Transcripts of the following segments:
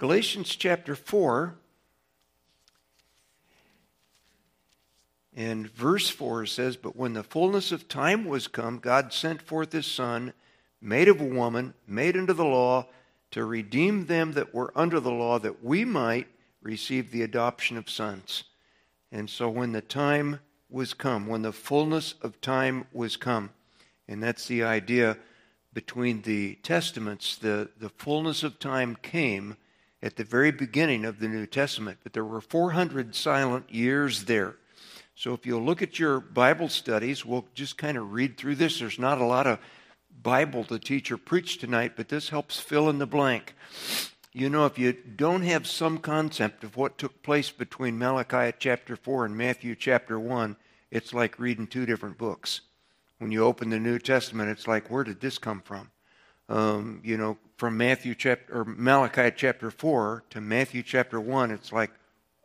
Galatians chapter 4 and verse 4 says, But when the fullness of time was come, God sent forth his Son, made of a woman, made under the law, to redeem them that were under the law, that we might receive the adoption of sons. And so when the time was come, when the fullness of time was come, and that's the idea between the testaments, the, the fullness of time came at the very beginning of the New Testament, but there were 400 silent years there. So if you'll look at your Bible studies, we'll just kind of read through this. There's not a lot of Bible to teach or preach tonight, but this helps fill in the blank. You know, if you don't have some concept of what took place between Malachi chapter 4 and Matthew chapter 1, it's like reading two different books. When you open the New Testament, it's like, where did this come from? Um, you know, from Matthew chapter or Malachi chapter 4 to Matthew chapter 1, it's like,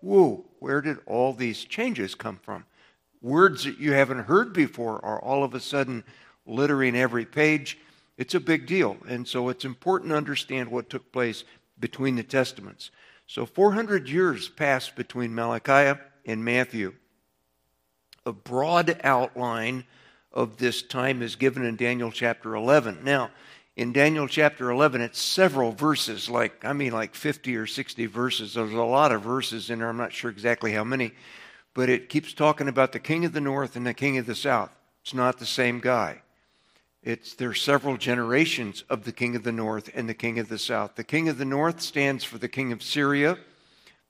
whoa, where did all these changes come from? Words that you haven't heard before are all of a sudden littering every page. It's a big deal. And so it's important to understand what took place between the Testaments. So 400 years passed between Malachi and Matthew. A broad outline of this time is given in Daniel chapter 11. Now, in Daniel chapter 11, it's several verses, like, I mean, like 50 or 60 verses. There's a lot of verses in there. I'm not sure exactly how many, but it keeps talking about the king of the north and the king of the south. It's not the same guy. It's, there are several generations of the king of the north and the king of the south. The king of the north stands for the king of Syria,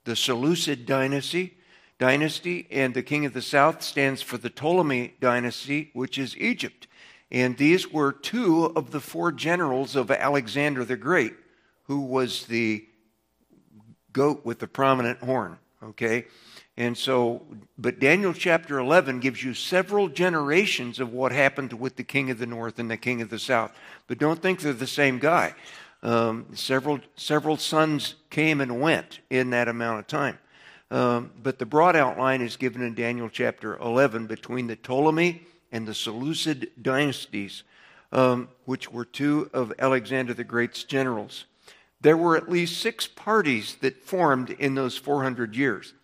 the Seleucid dynasty, dynasty, and the king of the south stands for the Ptolemy dynasty, which is Egypt. And these were two of the four generals of Alexander the Great, who was the goat with the prominent horn. Okay? And so, but Daniel chapter 11 gives you several generations of what happened with the king of the north and the king of the south. But don't think they're the same guy. Um, several, several sons came and went in that amount of time. Um, but the broad outline is given in Daniel chapter 11 between the Ptolemy and the Seleucid dynasties, um, which were two of Alexander the Great's generals. There were at least six parties that formed in those 400 years.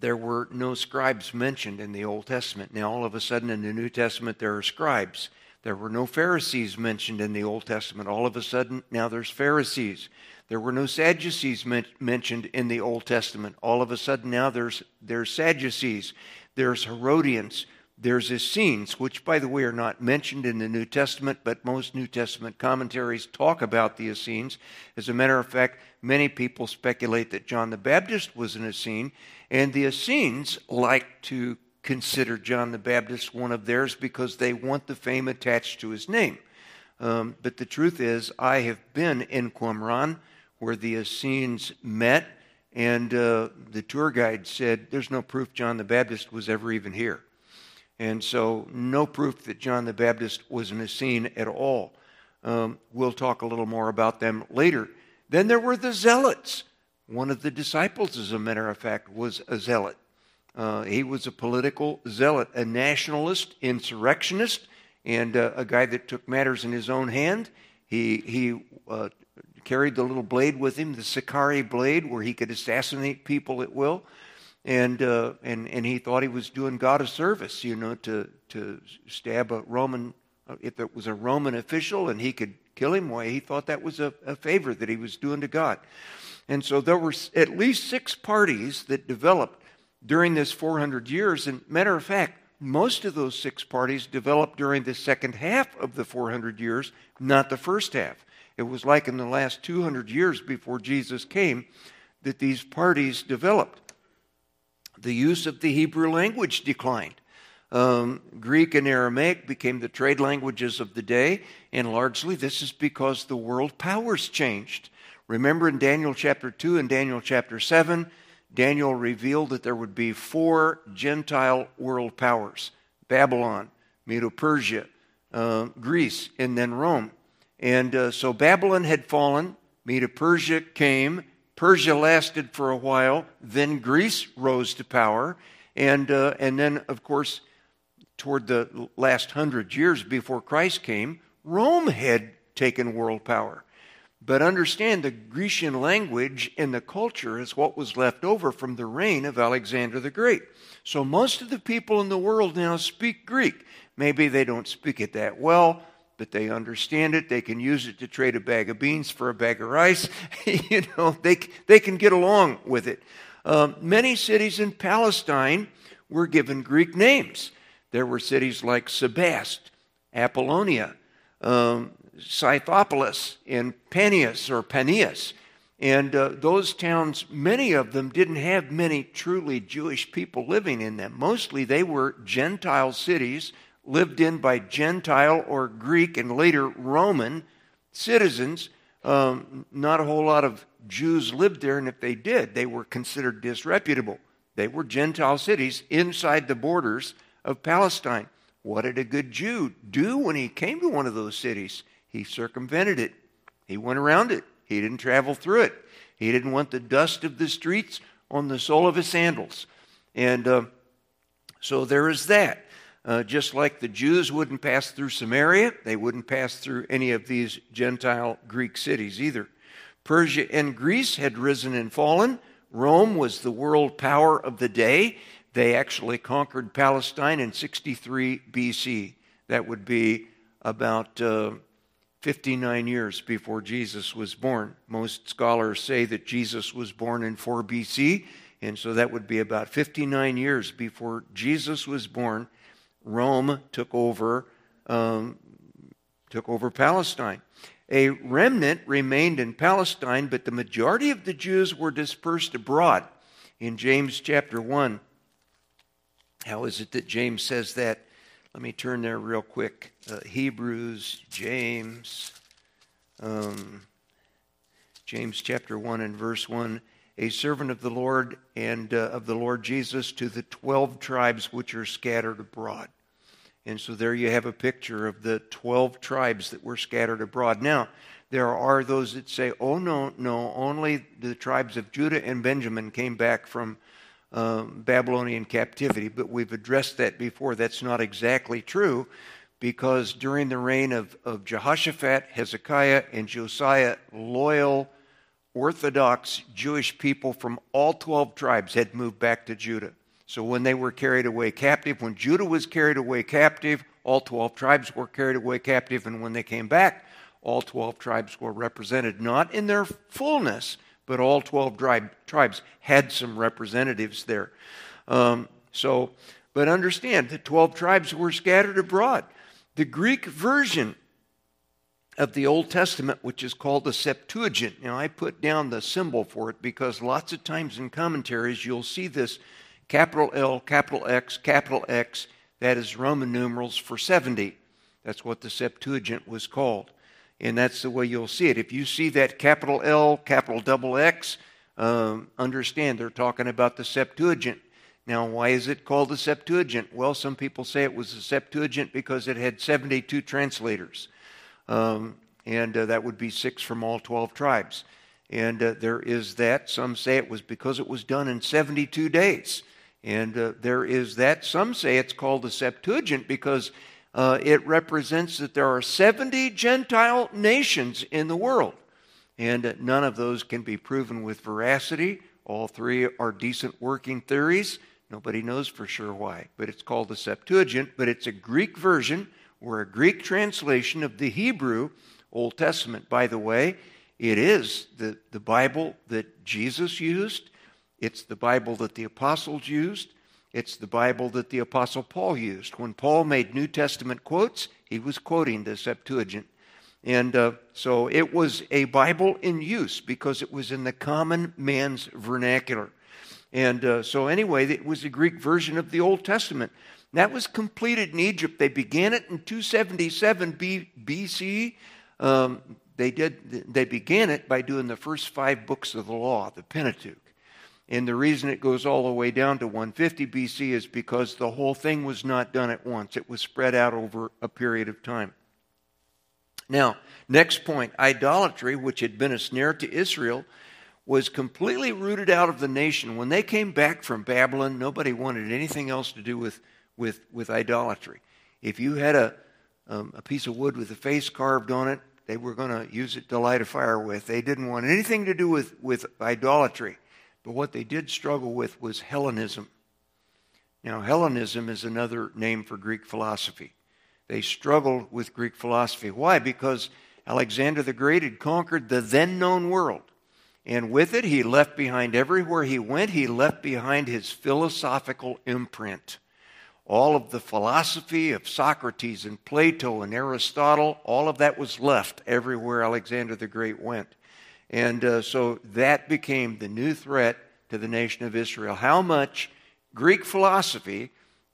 There were no scribes mentioned in the Old Testament. Now, all of a sudden in the New Testament, there are scribes. There were no Pharisees mentioned in the Old Testament. All of a sudden, now there's Pharisees. There were no Sadducees men- mentioned in the Old Testament. All of a sudden, now there's, there's Sadducees. There's Herodians. There's Essenes, which, by the way, are not mentioned in the New Testament, but most New Testament commentaries talk about the Essenes. As a matter of fact, many people speculate that John the Baptist was an Essene, and the Essenes like to consider John the Baptist one of theirs because they want the fame attached to his name. Um, but the truth is, I have been in Qumran where the Essenes met, and uh, the tour guide said, There's no proof John the Baptist was ever even here. And so, no proof that John the Baptist was an Essene at all. Um, we'll talk a little more about them later. Then there were the Zealots. One of the disciples, as a matter of fact, was a zealot. Uh, he was a political zealot, a nationalist, insurrectionist, and uh, a guy that took matters in his own hand. He, he uh, carried the little blade with him, the Sicarii blade, where he could assassinate people at will and uh, and and he thought he was doing God a service, you know, to to stab a Roman uh, if it was a Roman official and he could kill him. Why he thought that was a, a favor that he was doing to God, and so there were at least six parties that developed during this 400 years. And matter of fact, most of those six parties developed during the second half of the 400 years, not the first half. It was like in the last 200 years before Jesus came that these parties developed the use of the Hebrew language declined. Um, Greek and Aramaic became the trade languages of the day, and largely this is because the world powers changed. Remember in Daniel chapter 2 and Daniel chapter 7, Daniel revealed that there would be four Gentile world powers Babylon, Medo Persia, uh, Greece, and then Rome. And uh, so Babylon had fallen, Medo Persia came, Persia lasted for a while, then Greece rose to power, and, uh, and then, of course, toward the last hundred years before Christ came, Rome had taken world power. But understand the Grecian language and the culture is what was left over from the reign of Alexander the Great. So most of the people in the world now speak Greek. Maybe they don't speak it that well, but they understand it. They can use it to trade a bag of beans for a bag of rice. you know, they, they can get along with it. Um, many cities in Palestine were given Greek names. There were cities like Sebast, Apollonia, um, Scythopolis, and Panias or Panias. And uh, those towns, many of them didn't have many truly Jewish people living in them. Mostly they were Gentile cities lived in by Gentile or Greek and later Roman citizens. Um, not a whole lot of Jews lived there, and if they did, they were considered disreputable. They were Gentile cities inside the borders of Palestine. What did a good Jew do when he came to one of those cities? He circumvented it, he went around it, he didn't travel through it. He didn't want the dust of the streets on the sole of his sandals. And uh, so there is that. Uh, just like the Jews wouldn't pass through Samaria, they wouldn't pass through any of these Gentile Greek cities either. Persia and Greece had risen and fallen. Rome was the world power of the day. They actually conquered Palestine in 63 BC. That would be about uh, 59 years before Jesus was born. Most scholars say that Jesus was born in 4 BC, and so that would be about 59 years before Jesus was born. Rome took over, um, took over Palestine. A remnant remained in Palestine, but the majority of the Jews were dispersed abroad. In James chapter 1, how is it that James says that? Let me turn there real quick. Uh, Hebrews, James, um, James chapter 1 and verse 1 a servant of the Lord and uh, of the Lord Jesus to the 12 tribes which are scattered abroad. And so there you have a picture of the 12 tribes that were scattered abroad. Now, there are those that say, oh, no, no, only the tribes of Judah and Benjamin came back from um, Babylonian captivity. But we've addressed that before. That's not exactly true because during the reign of, of Jehoshaphat, Hezekiah, and Josiah, loyal, Orthodox Jewish people from all 12 tribes had moved back to Judah. So when they were carried away captive, when Judah was carried away captive, all 12 tribes were carried away captive. And when they came back, all 12 tribes were represented, not in their fullness, but all 12 tribe, tribes had some representatives there. Um, so, but understand, the 12 tribes were scattered abroad. The Greek version of the Old Testament, which is called the Septuagint. Now, I put down the symbol for it because lots of times in commentaries you'll see this capital L, capital X, capital X. That is Roman numerals for 70. That's what the Septuagint was called. And that's the way you'll see it. If you see that capital L, capital double X, um, understand they're talking about the Septuagint. Now, why is it called the Septuagint? Well, some people say it was the Septuagint because it had 72 translators. Um, and uh, that would be six from all 12 tribes. And uh, there is that. Some say it was because it was done in 72 days. And uh, there is that. Some say it's called the Septuagint because uh, it represents that there are 70 Gentile nations in the world. And uh, none of those can be proven with veracity. All three are decent working theories. Nobody knows for sure why. But it's called the Septuagint, but it's a Greek version or a Greek translation of the Hebrew Old Testament. By the way, it is the, the Bible that Jesus used it's the Bible that the apostles used. It's the Bible that the apostle Paul used. When Paul made New Testament quotes, he was quoting the Septuagint. And uh, so it was a Bible in use because it was in the common man's vernacular. And uh, so, anyway, it was a Greek version of the Old Testament. That was completed in Egypt. They began it in 277 B- BC. Um, they, did, they began it by doing the first five books of the law, the Pentateuch. And the reason it goes all the way down to 150 BC is because the whole thing was not done at once, it was spread out over a period of time. Now, next point idolatry, which had been a snare to Israel, was completely rooted out of the nation. When they came back from Babylon, nobody wanted anything else to do with, with, with idolatry. If you had a, um, a piece of wood with a face carved on it, they were going to use it to light a fire with. They didn't want anything to do with, with idolatry. But what they did struggle with was Hellenism. Now, Hellenism is another name for Greek philosophy. They struggled with Greek philosophy. Why? Because Alexander the Great had conquered the then known world. And with it, he left behind everywhere he went, he left behind his philosophical imprint. All of the philosophy of Socrates and Plato and Aristotle, all of that was left everywhere Alexander the Great went. And uh, so that became the new threat to the nation of Israel. How much Greek philosophy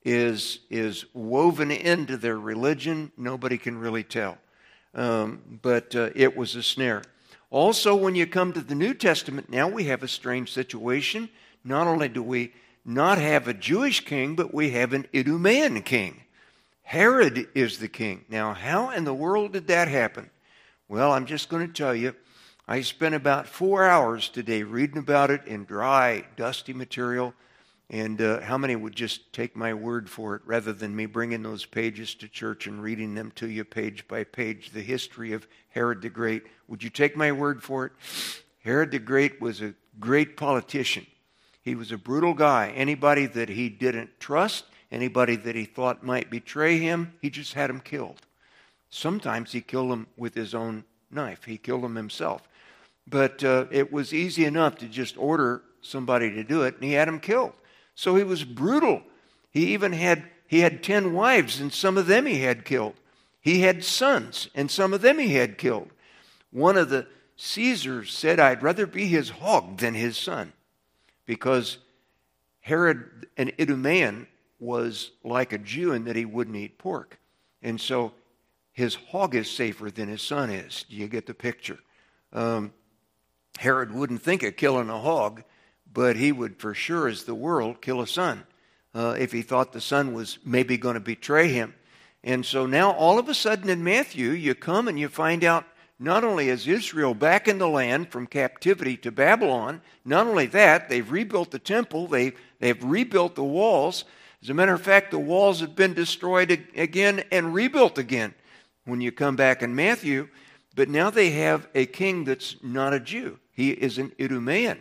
is, is woven into their religion, nobody can really tell. Um, but uh, it was a snare. Also, when you come to the New Testament, now we have a strange situation. Not only do we not have a Jewish king, but we have an Idumean king. Herod is the king. Now, how in the world did that happen? Well, I'm just going to tell you. I spent about four hours today reading about it in dry, dusty material. And uh, how many would just take my word for it rather than me bringing those pages to church and reading them to you page by page, the history of Herod the Great? Would you take my word for it? Herod the Great was a great politician. He was a brutal guy. Anybody that he didn't trust, anybody that he thought might betray him, he just had him killed. Sometimes he killed them with his own knife, he killed them himself. But uh, it was easy enough to just order somebody to do it, and he had him killed. So he was brutal. He even had he had 10 wives and some of them he had killed. He had sons and some of them he had killed. One of the Caesars said, I'd rather be his hog than his son because Herod, an Idumean, was like a Jew in that he wouldn't eat pork. And so his hog is safer than his son is. Do you get the picture? Um, Herod wouldn't think of killing a hog but he would for sure, as the world, kill a son uh, if he thought the son was maybe going to betray him. And so now, all of a sudden in Matthew, you come and you find out not only is Israel back in the land from captivity to Babylon, not only that, they've rebuilt the temple, they've, they've rebuilt the walls. As a matter of fact, the walls have been destroyed again and rebuilt again when you come back in Matthew. But now they have a king that's not a Jew, he is an Idumean.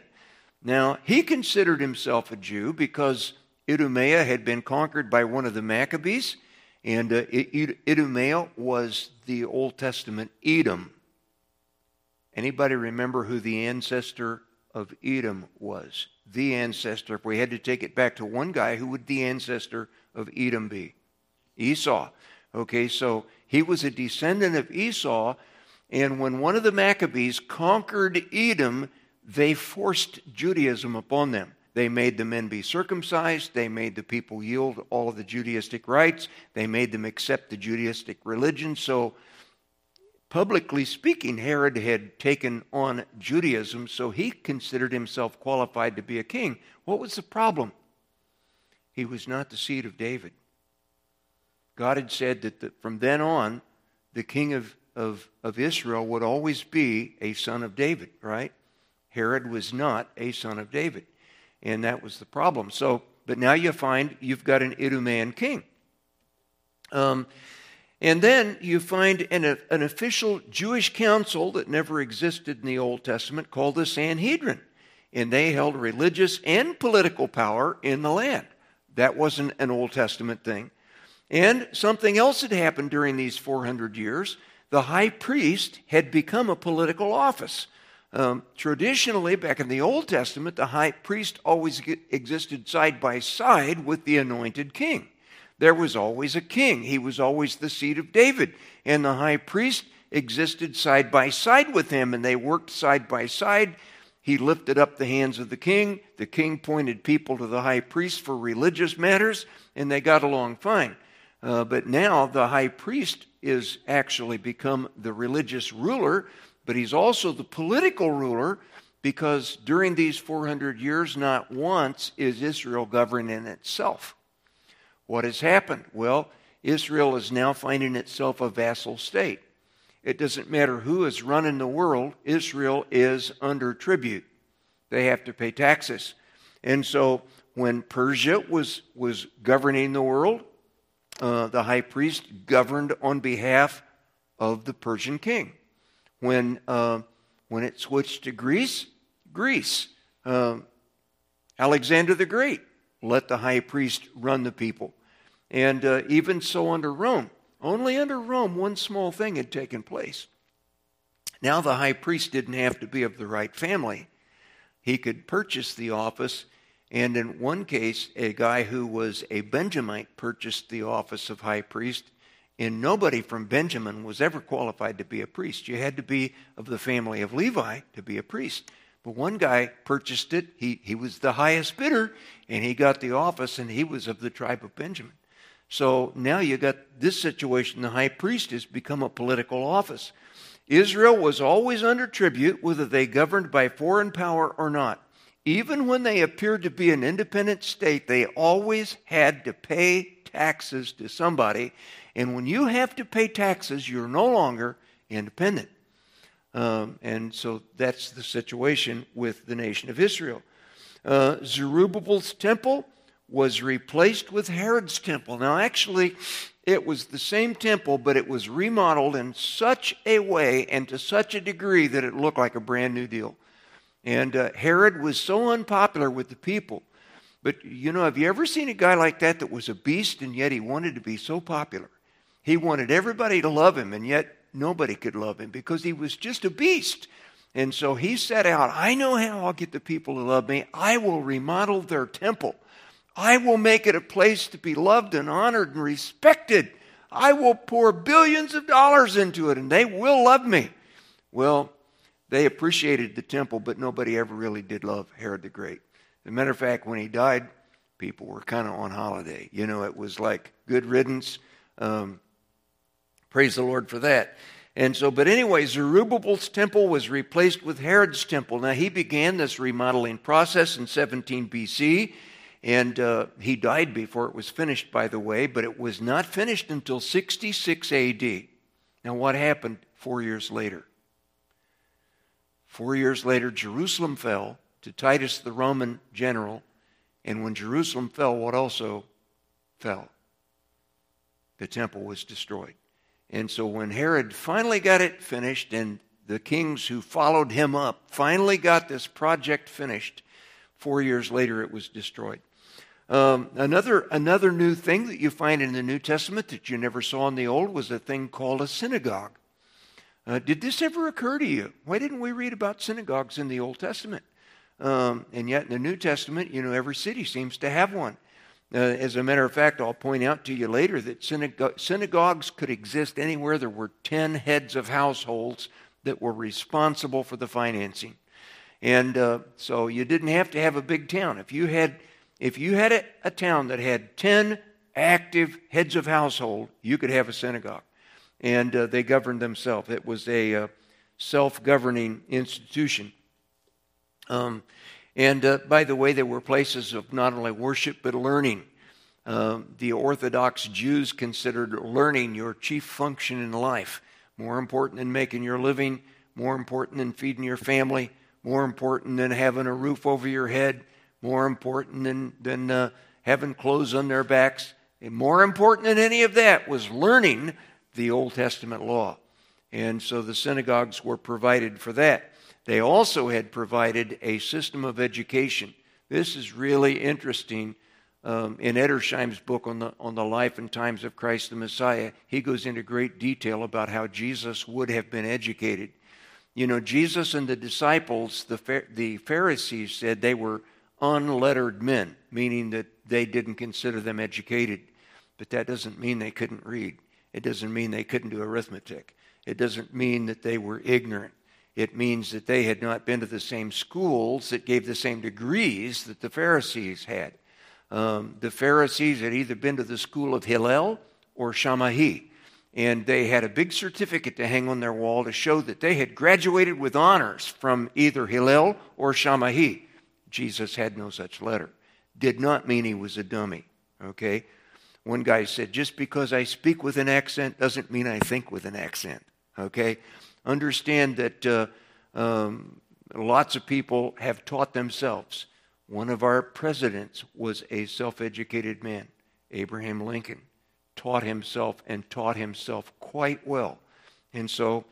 Now, he considered himself a Jew because Idumea had been conquered by one of the Maccabees, and uh, Idumea was the Old Testament Edom. Anybody remember who the ancestor of Edom was? The ancestor, if we had to take it back to one guy, who would the ancestor of Edom be? Esau. Okay, so he was a descendant of Esau, and when one of the Maccabees conquered Edom, they forced Judaism upon them. They made the men be circumcised. They made the people yield all of the Judaistic rites. They made them accept the Judaistic religion. So, publicly speaking, Herod had taken on Judaism, so he considered himself qualified to be a king. What was the problem? He was not the seed of David. God had said that the, from then on, the king of, of, of Israel would always be a son of David, right? Herod was not a son of David. And that was the problem. So, but now you find you've got an Idumean king. Um, and then you find an, an official Jewish council that never existed in the Old Testament called the Sanhedrin. And they held religious and political power in the land. That wasn't an Old Testament thing. And something else had happened during these 400 years. The high priest had become a political office. Um, traditionally, back in the Old Testament, the high priest always existed side by side with the anointed king. There was always a king, he was always the seed of David, and the high priest existed side by side with him, and they worked side by side. He lifted up the hands of the king. The king pointed people to the high priest for religious matters, and they got along fine. Uh, but now the high priest is actually become the religious ruler but he's also the political ruler because during these 400 years, not once is Israel governing itself. What has happened? Well, Israel is now finding itself a vassal state. It doesn't matter who is running the world, Israel is under tribute. They have to pay taxes. And so when Persia was, was governing the world, uh, the high priest governed on behalf of the Persian king. When, uh, when it switched to Greece, Greece. Uh, Alexander the Great let the high priest run the people. And uh, even so under Rome. Only under Rome, one small thing had taken place. Now the high priest didn't have to be of the right family. He could purchase the office, and in one case, a guy who was a Benjamite purchased the office of high priest, and nobody from Benjamin was ever qualified to be a priest. You had to be of the family of Levi to be a priest. But one guy purchased it. He, he was the highest bidder, and he got the office, and he was of the tribe of Benjamin. So now you got this situation. The high priest has become a political office. Israel was always under tribute, whether they governed by foreign power or not. Even when they appeared to be an independent state, they always had to pay taxes to somebody. And when you have to pay taxes, you're no longer independent. Um, and so that's the situation with the nation of Israel. Uh, Zerubbabel's temple was replaced with Herod's temple. Now, actually, it was the same temple, but it was remodeled in such a way and to such a degree that it looked like a brand new deal. And uh, Herod was so unpopular with the people. But, you know, have you ever seen a guy like that that was a beast and yet he wanted to be so popular? He wanted everybody to love him, and yet nobody could love him because he was just a beast. And so he set out, I know how I'll get the people to love me. I will remodel their temple. I will make it a place to be loved and honored and respected. I will pour billions of dollars into it and they will love me. Well, they appreciated the temple, but nobody ever really did love Herod the Great. As a matter of fact, when he died, people were kind of on holiday. You know, it was like good riddance. Um, praise the Lord for that. And so, but anyway, Zerubbabel's temple was replaced with Herod's temple. Now, he began this remodeling process in 17 BC. And uh, he died before it was finished, by the way, but it was not finished until 66 AD. Now, what happened four years later? Four years later, Jerusalem fell to Titus the Roman general. And when Jerusalem fell, what also fell? The temple was destroyed. And so when Herod finally got it finished, and the kings who followed him up finally got this project finished, four years later it was destroyed. Um, another, another new thing that you find in the New Testament that you never saw in the Old was a thing called a synagogue. Uh, did this ever occur to you? Why didn't we read about synagogues in the Old Testament? Um, and yet in the New Testament, you know, every city seems to have one. Uh, as a matter of fact, I'll point out to you later that synago- synagogues could exist anywhere there were 10 heads of households that were responsible for the financing. And uh, so you didn't have to have a big town. If you had if you had a, a town that had 10 active heads of household, you could have a synagogue. And uh, they governed themselves. It was a uh, self governing institution. Um, and uh, by the way, there were places of not only worship but learning. Um, the Orthodox Jews considered learning your chief function in life, more important than making your living, more important than feeding your family, more important than having a roof over your head, more important than, than uh, having clothes on their backs. And more important than any of that was learning the Old Testament law. And so the synagogues were provided for that. They also had provided a system of education. This is really interesting. Um, in Edersheim's book on the, on the life and times of Christ the Messiah, he goes into great detail about how Jesus would have been educated. You know, Jesus and the disciples, the, the Pharisees said they were unlettered men, meaning that they didn't consider them educated. But that doesn't mean they couldn't read. It doesn't mean they couldn't do arithmetic. It doesn't mean that they were ignorant. It means that they had not been to the same schools that gave the same degrees that the Pharisees had. Um, the Pharisees had either been to the school of Hillel or Shammai, and they had a big certificate to hang on their wall to show that they had graduated with honors from either Hillel or Shammai. Jesus had no such letter. Did not mean he was a dummy, okay? One guy said, just because I speak with an accent doesn't mean I think with an accent, okay? Understand that uh, um, lots of people have taught themselves. One of our presidents was a self educated man, Abraham Lincoln, taught himself and taught himself quite well. And so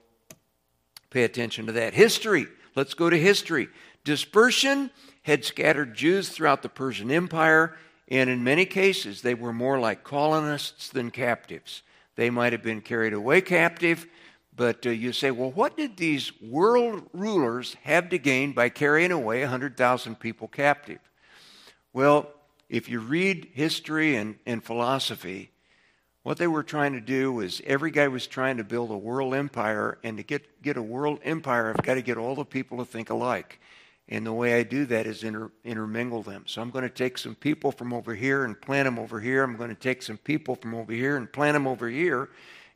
pay attention to that. History. Let's go to history. Dispersion had scattered Jews throughout the Persian Empire, and in many cases, they were more like colonists than captives. They might have been carried away captive, but uh, you say, well, what did these world rulers have to gain by carrying away 100,000 people captive? Well, if you read history and, and philosophy, what they were trying to do was every guy was trying to build a world empire, and to get, get a world empire, I've got to get all the people to think alike. And the way I do that is inter, intermingle them. So I'm going to take some people from over here and plant them over here. I'm going to take some people from over here and plant them over here.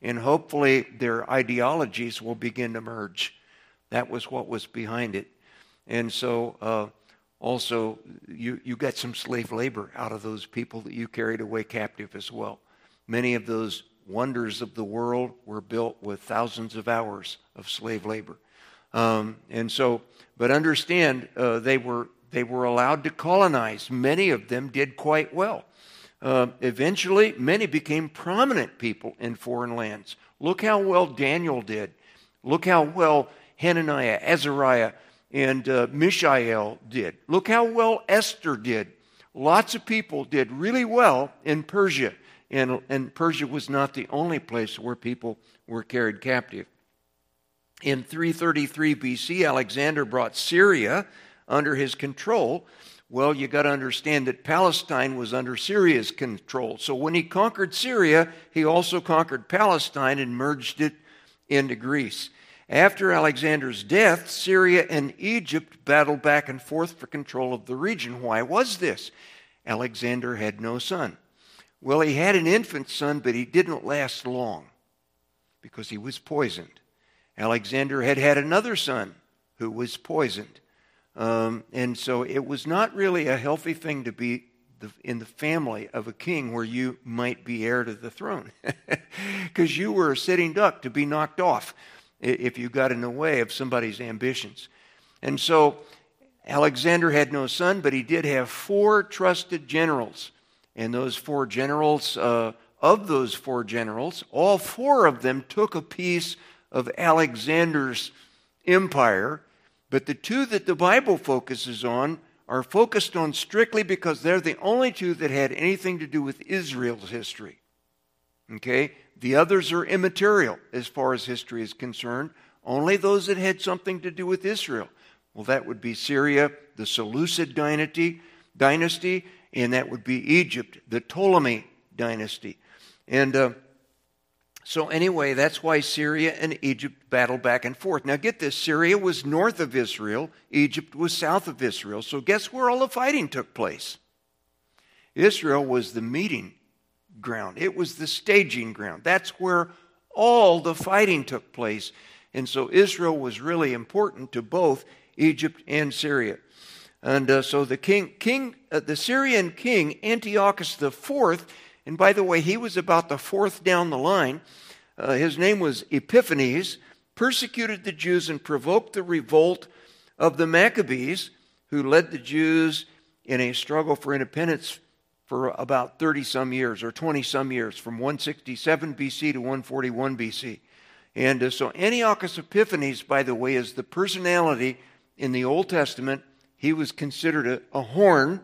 And hopefully their ideologies will begin to merge. That was what was behind it. And so uh, also, you, you got some slave labor out of those people that you carried away captive as well. Many of those wonders of the world were built with thousands of hours of slave labor. Um, and so, but understand, uh, they, were, they were allowed to colonize. Many of them did quite well. Uh, eventually, many became prominent people in foreign lands. Look how well Daniel did. Look how well Hananiah, Azariah, and uh, Mishael did. Look how well Esther did. Lots of people did really well in Persia. And, and Persia was not the only place where people were carried captive. In 333 BC, Alexander brought Syria under his control. Well, you got to understand that Palestine was under Syria's control. So when he conquered Syria, he also conquered Palestine and merged it into Greece. After Alexander's death, Syria and Egypt battled back and forth for control of the region. Why was this? Alexander had no son. Well, he had an infant son, but he didn't last long because he was poisoned. Alexander had had another son who was poisoned. Um, and so it was not really a healthy thing to be the, in the family of a king where you might be heir to the throne because you were a sitting duck to be knocked off if you got in the way of somebody's ambitions. And so Alexander had no son, but he did have four trusted generals and those four generals, uh, of those four generals, all four of them took a piece of Alexander's empire. But the two that the Bible focuses on are focused on strictly because they're the only two that had anything to do with Israel's history. Okay? The others are immaterial as far as history is concerned. Only those that had something to do with Israel. Well, that would be Syria, the Seleucid dynasty, dynasty and that would be Egypt, the Ptolemy dynasty. And uh, so, anyway, that's why Syria and Egypt battled back and forth. Now, get this Syria was north of Israel, Egypt was south of Israel. So, guess where all the fighting took place? Israel was the meeting ground, it was the staging ground. That's where all the fighting took place. And so, Israel was really important to both Egypt and Syria. And uh, so the king, king uh, the Syrian king Antiochus IV, and by the way, he was about the fourth down the line. Uh, his name was Epiphanes, persecuted the Jews and provoked the revolt of the Maccabees, who led the Jews in a struggle for independence for about 30 some years or 20 some years, from 167 BC to 141 BC. And uh, so Antiochus Epiphanes, by the way, is the personality in the Old Testament he was considered a, a horn,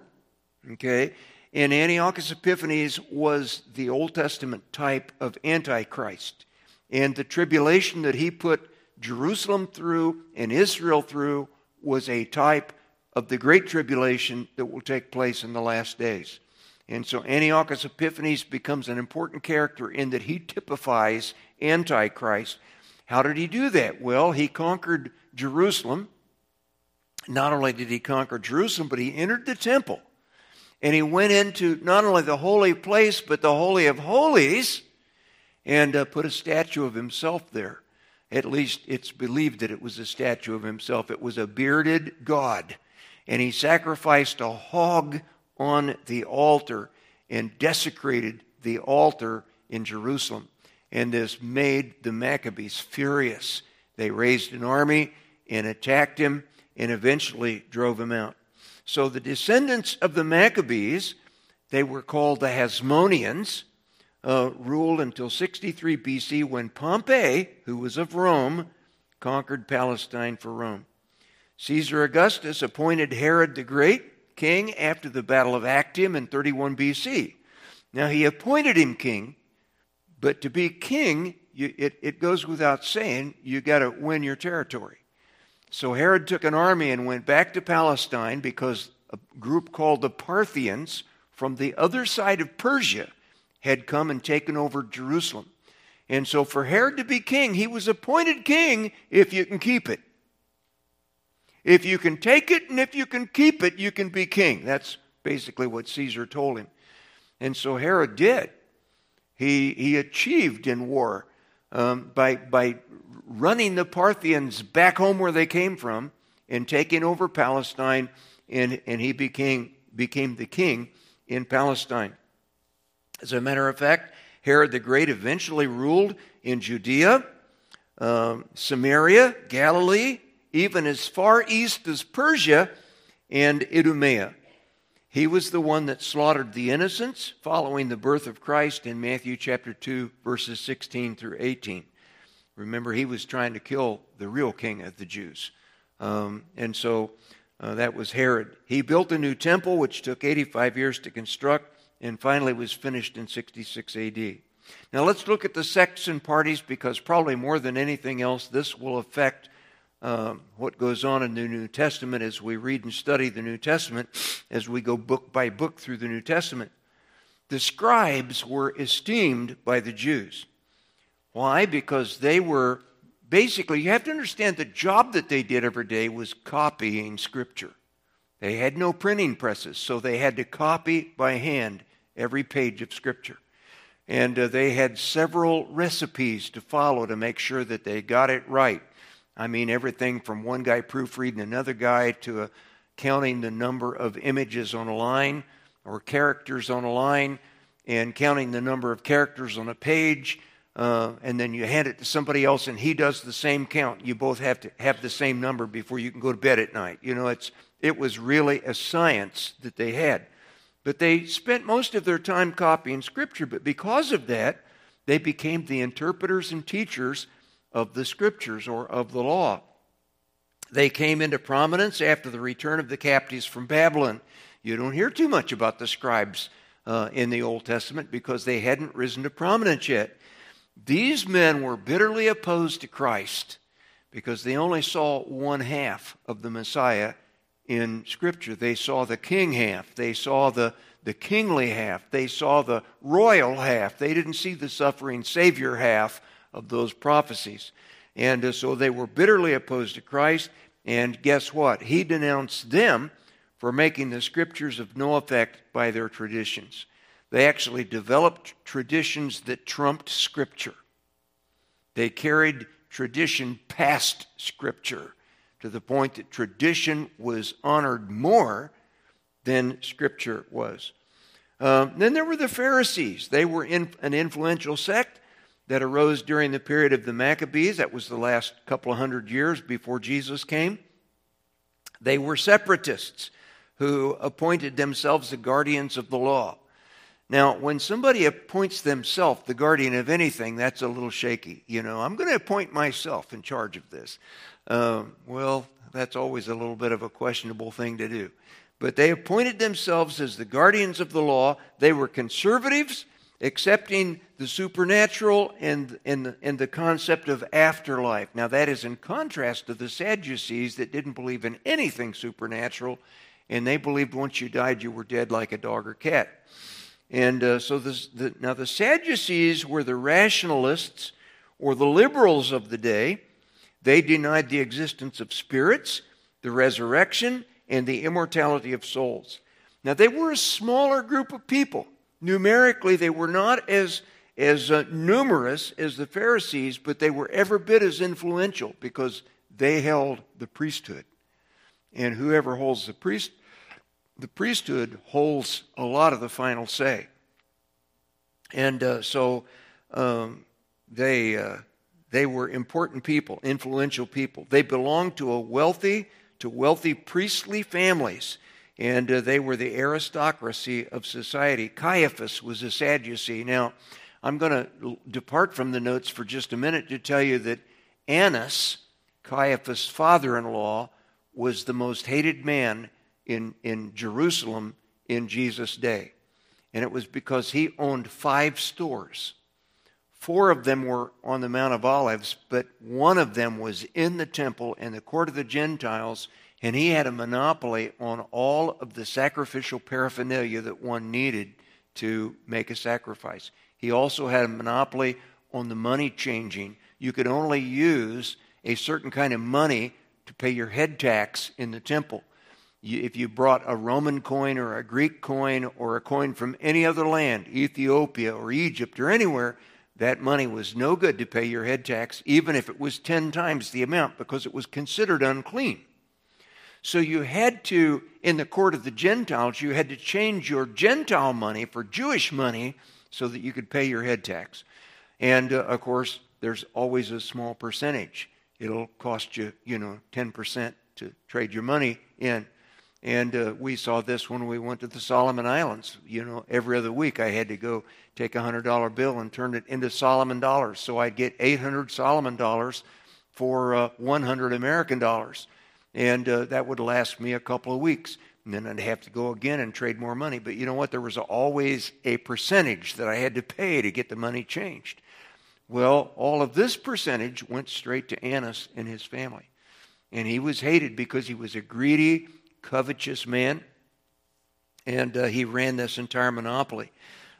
okay? And Antiochus Epiphanes was the Old Testament type of Antichrist. And the tribulation that he put Jerusalem through and Israel through was a type of the great tribulation that will take place in the last days. And so Antiochus Epiphanes becomes an important character in that he typifies Antichrist. How did he do that? Well, he conquered Jerusalem not only did he conquer Jerusalem, but he entered the temple. And he went into not only the holy place, but the Holy of Holies, and uh, put a statue of himself there. At least it's believed that it was a statue of himself. It was a bearded God. And he sacrificed a hog on the altar and desecrated the altar in Jerusalem. And this made the Maccabees furious. They raised an army and attacked him and eventually drove him out. So the descendants of the Maccabees, they were called the Hasmoneans, uh, ruled until 63 BC when Pompey, who was of Rome, conquered Palestine for Rome. Caesar Augustus appointed Herod the Great king after the Battle of Actium in 31 BC. Now, he appointed him king, but to be king, you, it, it goes without saying, you got to win your territory. So Herod took an army and went back to Palestine because a group called the Parthians from the other side of Persia had come and taken over Jerusalem. And so for Herod to be king, he was appointed king if you can keep it. If you can take it and if you can keep it, you can be king. That's basically what Caesar told him. And so Herod did. He, he achieved in war um, by, by running the Parthians back home where they came from and taking over Palestine, and, and he became, became the king in Palestine. As a matter of fact, Herod the Great eventually ruled in Judea, um, Samaria, Galilee, even as far east as Persia and Idumea. He was the one that slaughtered the innocents following the birth of Christ in Matthew chapter 2, verses 16 through 18. Remember, he was trying to kill the real king of the Jews. Um, and so uh, that was Herod. He built a new temple, which took 85 years to construct and finally was finished in 66 AD. Now let's look at the sects and parties because probably more than anything else, this will affect um, what goes on in the New Testament as we read and study the New Testament, as we go book by book through the New Testament. The scribes were esteemed by the Jews. Why? Because they were basically, you have to understand the job that they did every day was copying Scripture. They had no printing presses, so they had to copy by hand every page of Scripture. And uh, they had several recipes to follow to make sure that they got it right. I mean, everything from one guy proofreading another guy to uh, counting the number of images on a line or characters on a line and counting the number of characters on a page. Uh, and then you hand it to somebody else and he does the same count. You both have to have the same number before you can go to bed at night. You know, it's, it was really a science that they had. But they spent most of their time copying Scripture, but because of that, they became the interpreters and teachers of the Scriptures or of the law. They came into prominence after the return of the captives from Babylon. You don't hear too much about the scribes uh, in the Old Testament because they hadn't risen to prominence yet. These men were bitterly opposed to Christ because they only saw one half of the Messiah in Scripture. They saw the king half, they saw the, the kingly half, they saw the royal half. They didn't see the suffering Savior half of those prophecies. And uh, so they were bitterly opposed to Christ. And guess what? He denounced them for making the Scriptures of no effect by their traditions. They actually developed traditions that trumped Scripture. They carried tradition past Scripture to the point that tradition was honored more than Scripture was. Um, then there were the Pharisees. They were in, an influential sect that arose during the period of the Maccabees. That was the last couple of hundred years before Jesus came. They were separatists who appointed themselves the guardians of the law. Now, when somebody appoints themselves the guardian of anything, that's a little shaky. You know, I'm going to appoint myself in charge of this. Um, well, that's always a little bit of a questionable thing to do. But they appointed themselves as the guardians of the law. They were conservatives, accepting the supernatural and, and, and the concept of afterlife. Now, that is in contrast to the Sadducees that didn't believe in anything supernatural, and they believed once you died, you were dead like a dog or cat. And uh, so, this, the, now the Sadducees were the rationalists or the liberals of the day. They denied the existence of spirits, the resurrection, and the immortality of souls. Now, they were a smaller group of people. Numerically, they were not as, as uh, numerous as the Pharisees, but they were every bit as influential because they held the priesthood. And whoever holds the, priest, the priesthood holds a lot of the final say. And uh, so um, they. Uh, they were important people, influential people. They belonged to a wealthy, to wealthy priestly families, and uh, they were the aristocracy of society. Caiaphas was a Sadducee. Now, I'm going to depart from the notes for just a minute to tell you that Annas Caiaphas' father in law, was the most hated man in, in Jerusalem in Jesus' day. And it was because he owned five stores. Four of them were on the Mount of Olives, but one of them was in the temple in the court of the Gentiles, and he had a monopoly on all of the sacrificial paraphernalia that one needed to make a sacrifice. He also had a monopoly on the money changing. You could only use a certain kind of money to pay your head tax in the temple. If you brought a Roman coin or a Greek coin or a coin from any other land, Ethiopia or Egypt or anywhere, that money was no good to pay your head tax, even if it was 10 times the amount, because it was considered unclean. So you had to, in the court of the Gentiles, you had to change your Gentile money for Jewish money so that you could pay your head tax. And uh, of course, there's always a small percentage. It'll cost you, you know, 10% to trade your money in. And uh, we saw this when we went to the Solomon Islands. You know, every other week I had to go take a $100 bill and turn it into Solomon dollars. So I'd get 800 Solomon dollars for uh, 100 American dollars. And uh, that would last me a couple of weeks. And then I'd have to go again and trade more money. But you know what? There was always a percentage that I had to pay to get the money changed. Well, all of this percentage went straight to Annas and his family. And he was hated because he was a greedy, covetous man. And uh, he ran this entire monopoly.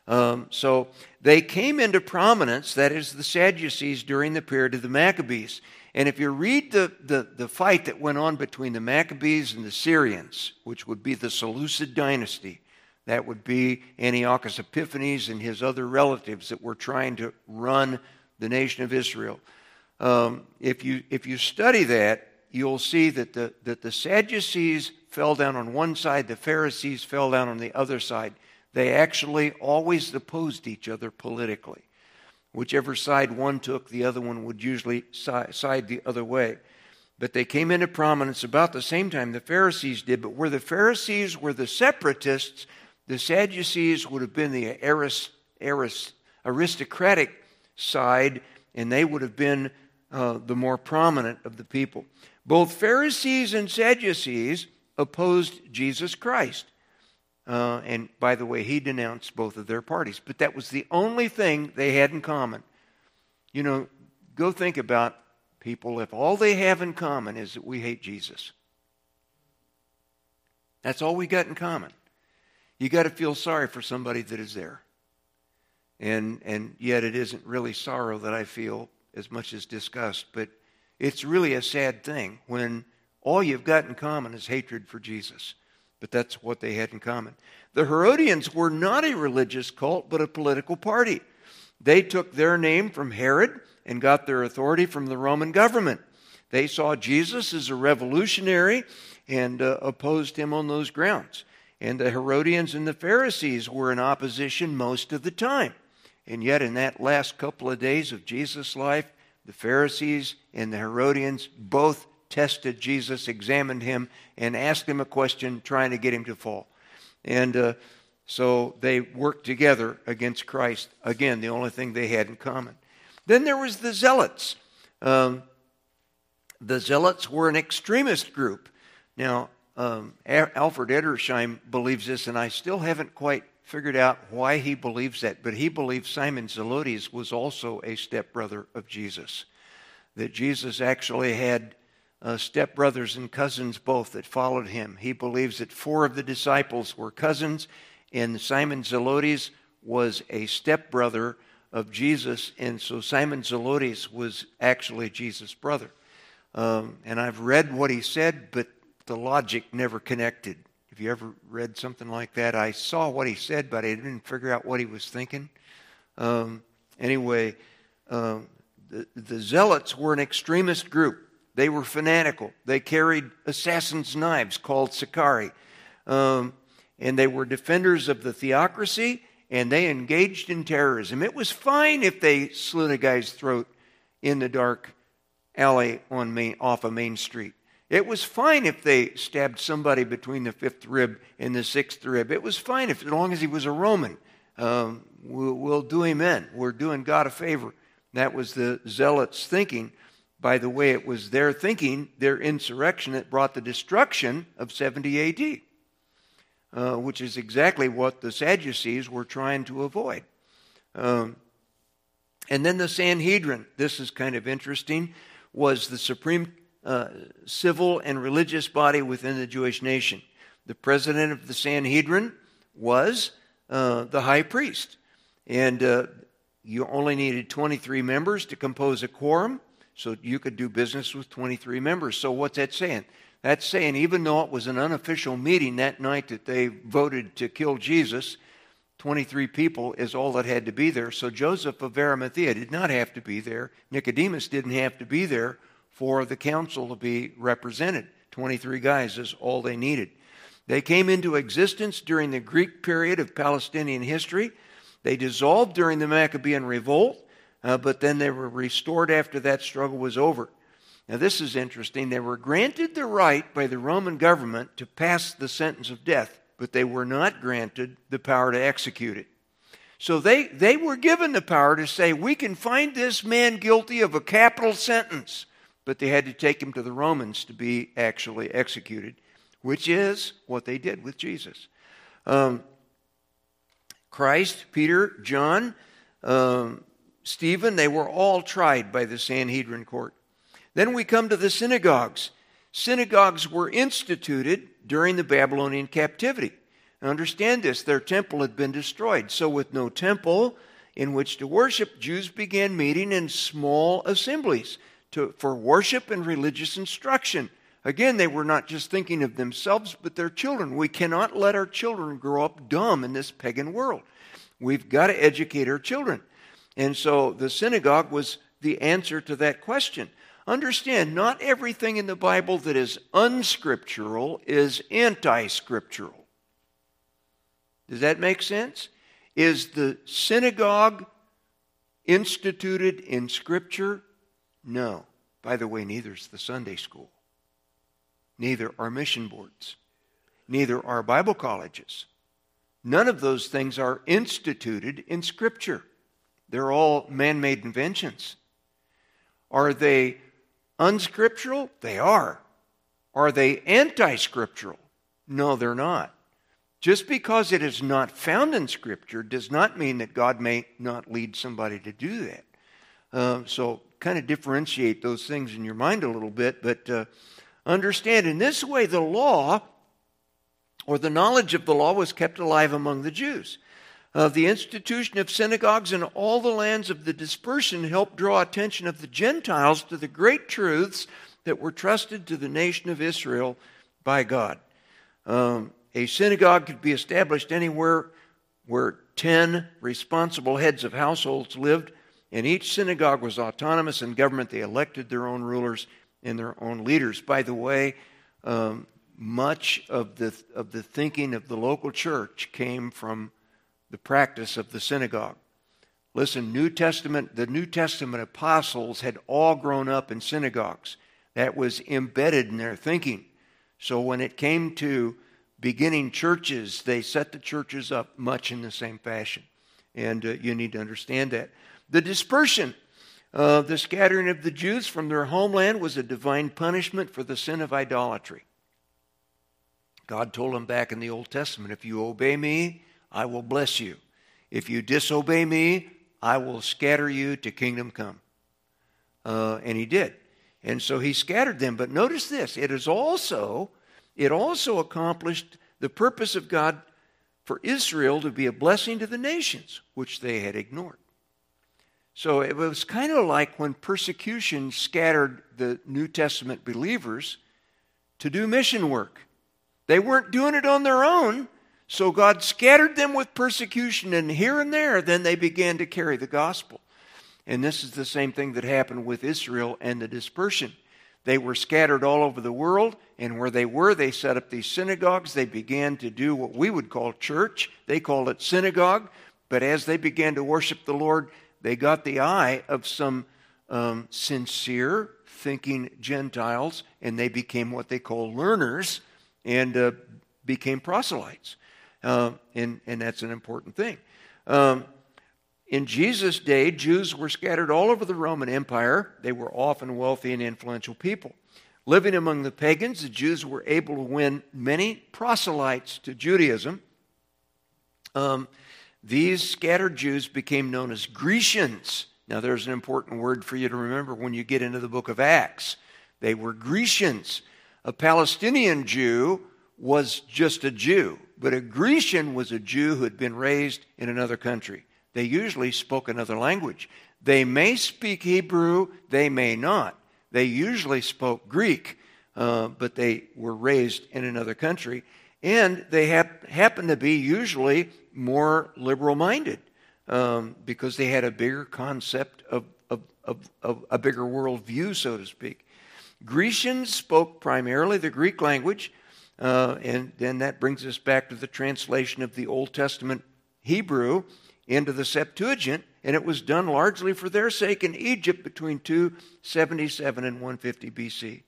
Um, so they came into prominence, that is, the Sadducees, during the period of the Maccabees. And if you read the, the, the fight that went on between the Maccabees and the Syrians, which would be the Seleucid dynasty, that would be Antiochus Epiphanes and his other relatives that were trying to run the nation of Israel. Um, if, you, if you study that, you'll see that the, that the Sadducees fell down on one side, the Pharisees fell down on the other side. They actually always opposed each other politically. Whichever side one took, the other one would usually side the other way. But they came into prominence about the same time the Pharisees did. But where the Pharisees were the separatists, the Sadducees would have been the aristocratic side, and they would have been uh, the more prominent of the people. Both Pharisees and Sadducees opposed Jesus Christ. Uh, and by the way, he denounced both of their parties. But that was the only thing they had in common. You know, go think about people if all they have in common is that we hate Jesus. That's all we got in common. You got to feel sorry for somebody that is there. And, and yet it isn't really sorrow that I feel as much as disgust, but it's really a sad thing when all you've got in common is hatred for Jesus but that's what they had in common. The Herodians were not a religious cult, but a political party. They took their name from Herod and got their authority from the Roman government. They saw Jesus as a revolutionary and uh, opposed him on those grounds. And the Herodians and the Pharisees were in opposition most of the time. And yet, in that last couple of days of Jesus' life, the Pharisees and the Herodians both tested Jesus, examined him, and asked him a question, trying to get him to fall. And uh, so they worked together against Christ. Again, the only thing they had in common. Then there was the Zealots. Um, the Zealots were an extremist group. Now, um, Alfred Edersheim believes this, and I still haven't quite figured out why he believes that, but he believes Simon Zelotes was also a stepbrother of Jesus. That Jesus actually had uh, stepbrothers and cousins both that followed him. He believes that four of the disciples were cousins, and Simon Zelotes was a stepbrother of Jesus, and so Simon Zelotes was actually Jesus' brother. Um, and I've read what he said, but the logic never connected. Have you ever read something like that? I saw what he said, but I didn't figure out what he was thinking. Um, anyway, uh, the, the Zealots were an extremist group. They were fanatical. They carried assassin's knives called Sicarii. Um, and they were defenders of the theocracy and they engaged in terrorism. It was fine if they slit a guy's throat in the dark alley on Main, off of Main Street. It was fine if they stabbed somebody between the fifth rib and the sixth rib. It was fine if, as long as he was a Roman. Um, we'll, we'll do him in. We're doing God a favor. That was the zealots' thinking. By the way, it was their thinking, their insurrection, that brought the destruction of 70 AD, uh, which is exactly what the Sadducees were trying to avoid. Um, and then the Sanhedrin, this is kind of interesting, was the supreme uh, civil and religious body within the Jewish nation. The president of the Sanhedrin was uh, the high priest. And uh, you only needed 23 members to compose a quorum, so you could do business with 23 members. So, what's that saying? That's saying even though it was an unofficial meeting that night that they voted to kill Jesus, 23 people is all that had to be there. So Joseph of Arimathea did not have to be there. Nicodemus didn't have to be there for the council to be represented. 23 guys is all they needed. They came into existence during the Greek period of Palestinian history. They dissolved during the Maccabean revolt, uh, but then they were restored after that struggle was over. Now, this is interesting. They were granted the right by the Roman government to pass the sentence of death, but they were not granted the power to execute it. So they, they were given the power to say, we can find this man guilty of a capital sentence, but they had to take him to the Romans to be actually executed which is what they did with Jesus. Um, Christ, Peter, John, um, Stephen, they were all tried by the Sanhedrin court. Then we come to the synagogues. Synagogues were instituted during the Babylonian captivity. Now understand this their temple had been destroyed. So, with no temple in which to worship, Jews began meeting in small assemblies to, for worship and religious instruction. Again, they were not just thinking of themselves, but their children. We cannot let our children grow up dumb in this pagan world. We've got to educate our children. And so the synagogue was the answer to that question. Understand, not everything in the Bible that is unscriptural is anti scriptural. Does that make sense? Is the synagogue instituted in Scripture? No. By the way, neither is the Sunday school. Neither are mission boards. Neither are Bible colleges. None of those things are instituted in Scripture. They're all man made inventions. Are they unscriptural? They are. Are they anti scriptural? No, they're not. Just because it is not found in Scripture does not mean that God may not lead somebody to do that. Uh, so, kind of differentiate those things in your mind a little bit, but uh, Understand, in this way, the law or the knowledge of the law was kept alive among the Jews. Uh, the institution of synagogues in all the lands of the dispersion helped draw attention of the Gentiles to the great truths that were trusted to the nation of Israel by God. Um, a synagogue could be established anywhere where 10 responsible heads of households lived, and each synagogue was autonomous in government. They elected their own rulers and their own leaders. By the way, um, much of the, of the thinking of the local church came from the practice of the synagogue. Listen, New Testament, the New Testament apostles had all grown up in synagogues. That was embedded in their thinking. So when it came to beginning churches, they set the churches up much in the same fashion. And uh, you need to understand that. The dispersion uh, the scattering of the Jews from their homeland was a divine punishment for the sin of idolatry. God told them back in the Old Testament if you obey me, I will bless you. If you disobey me, I will scatter you to kingdom come. Uh, and he did. And so he scattered them. But notice this it is also, it also accomplished the purpose of God for Israel to be a blessing to the nations, which they had ignored. So it was kind of like when persecution scattered the New Testament believers to do mission work. They weren't doing it on their own, so God scattered them with persecution, and here and there, then they began to carry the gospel. And this is the same thing that happened with Israel and the dispersion. They were scattered all over the world, and where they were, they set up these synagogues. They began to do what we would call church. They called it synagogue. But as they began to worship the Lord, they got the eye of some um, sincere thinking Gentiles, and they became what they call learners and uh, became proselytes. Uh, and, and that's an important thing. Um, In Jesus' day, Jews were scattered all over the Roman Empire. They were often wealthy and influential people. Living among the pagans, the Jews were able to win many proselytes to Judaism. Um, these scattered Jews became known as Grecians. Now, there's an important word for you to remember when you get into the book of Acts. They were Grecians. A Palestinian Jew was just a Jew, but a Grecian was a Jew who had been raised in another country. They usually spoke another language. They may speak Hebrew, they may not. They usually spoke Greek, uh, but they were raised in another country. And they hap- happened to be usually more liberal minded um, because they had a bigger concept of, of, of, of a bigger worldview, so to speak. Grecians spoke primarily the Greek language, uh, and then that brings us back to the translation of the Old Testament Hebrew into the Septuagint and it was done largely for their sake in Egypt between 277 and 150 BC.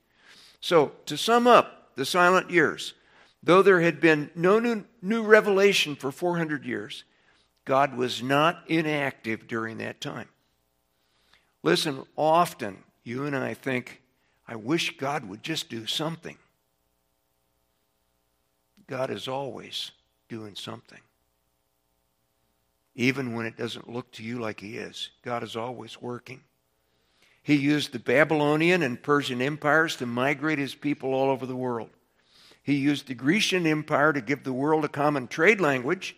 So, to sum up the silent years, though there had been no new, new revelation for 400 years, God was not inactive during that time. Listen, often you and I think, I wish God would just do something. God is always doing something even when it doesn't look to you like He is. God is always working. He used the Babylonian and Persian empires to migrate His people all over the world. He used the Grecian Empire to give the world a common trade language.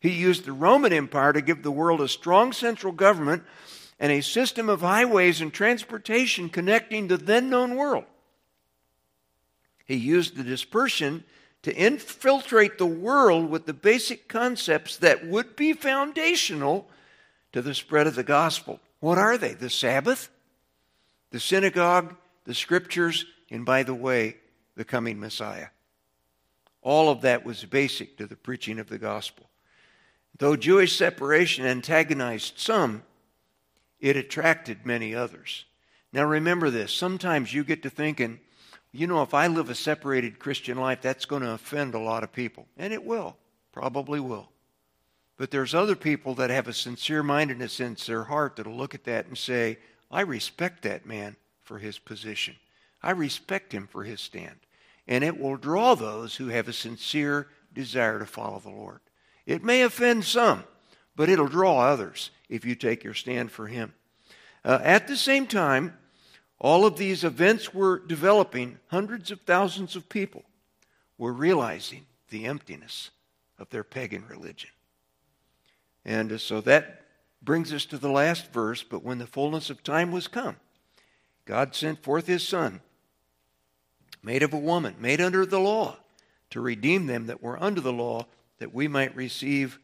He used the Roman Empire to give the world a strong central government and a system of highways and transportation connecting the then known world. He used the dispersion to infiltrate the world with the basic concepts that would be foundational to the spread of the gospel. What are they? The Sabbath, the synagogue, the scriptures, and by the way, the coming Messiah. All of that was basic to the preaching of the gospel. Though Jewish separation antagonized some, it attracted many others. Now remember this sometimes you get to thinking, you know, if I live a separated Christian life, that's going to offend a lot of people. And it will, probably will. But there's other people that have a sincere mindedness in their heart that'll look at that and say, I respect that man for his position. I respect him for his stand. And it will draw those who have a sincere desire to follow the Lord. It may offend some, but it'll draw others if you take your stand for him. Uh, at the same time, all of these events were developing, hundreds of thousands of people were realizing the emptiness of their pagan religion. And uh, so that brings us to the last verse. But when the fullness of time was come, God sent forth his Son, made of a woman, made under the law, to redeem them that were under the law, that we might receive